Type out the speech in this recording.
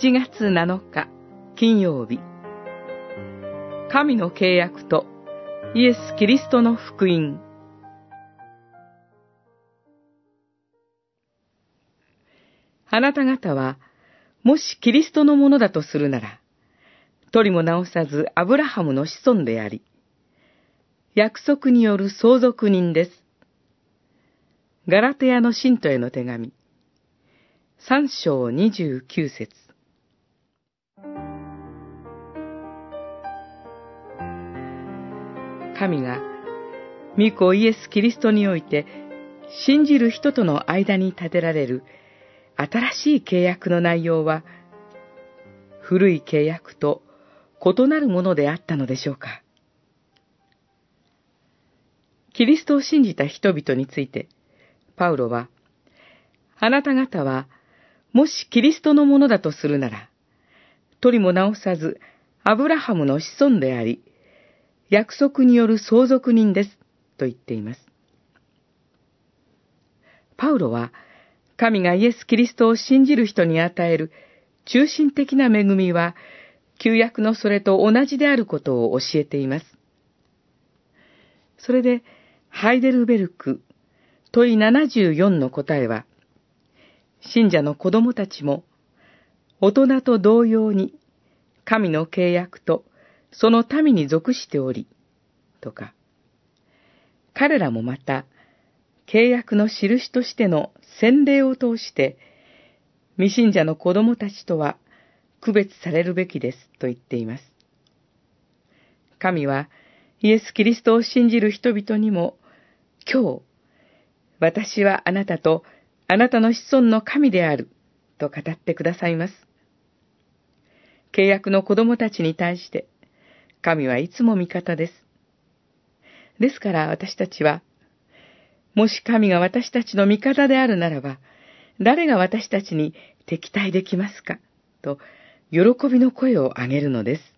7月7日金曜日。神の契約とイエス・キリストの福音。あなた方は、もしキリストのものだとするなら、取りも直さずアブラハムの子孫であり、約束による相続人です。ガラテヤの信徒への手紙、三章二十九節。神が、御子イエス・キリストにおいて、信じる人との間に立てられる新しい契約の内容は、古い契約と異なるものであったのでしょうか？キリストを信じた人々について、パウロは、あなた方は、もしキリストのものだとするなら、取りも直さず、アブラハムの子孫であり、約束による相続人です、と言っています。パウロは、神がイエス・キリストを信じる人に与える中心的な恵みは、旧約のそれと同じであることを教えています。それで、ハイデルベルク問い74の答えは、信者の子供たちも、大人と同様に、神の契約とその民に属しており、とか、彼らもまた、契約の印としての洗礼を通して、未信者の子供たちとは区別されるべきですと言っています。神はイエス・キリストを信じる人々にも、今日、私はあなたとあなたの子孫の神であると語ってくださいます。契約の子供たちに対して、神はいつも味方です。ですから私たちは、もし神が私たちの味方であるならば、誰が私たちに敵対できますかと、喜びの声を上げるのです。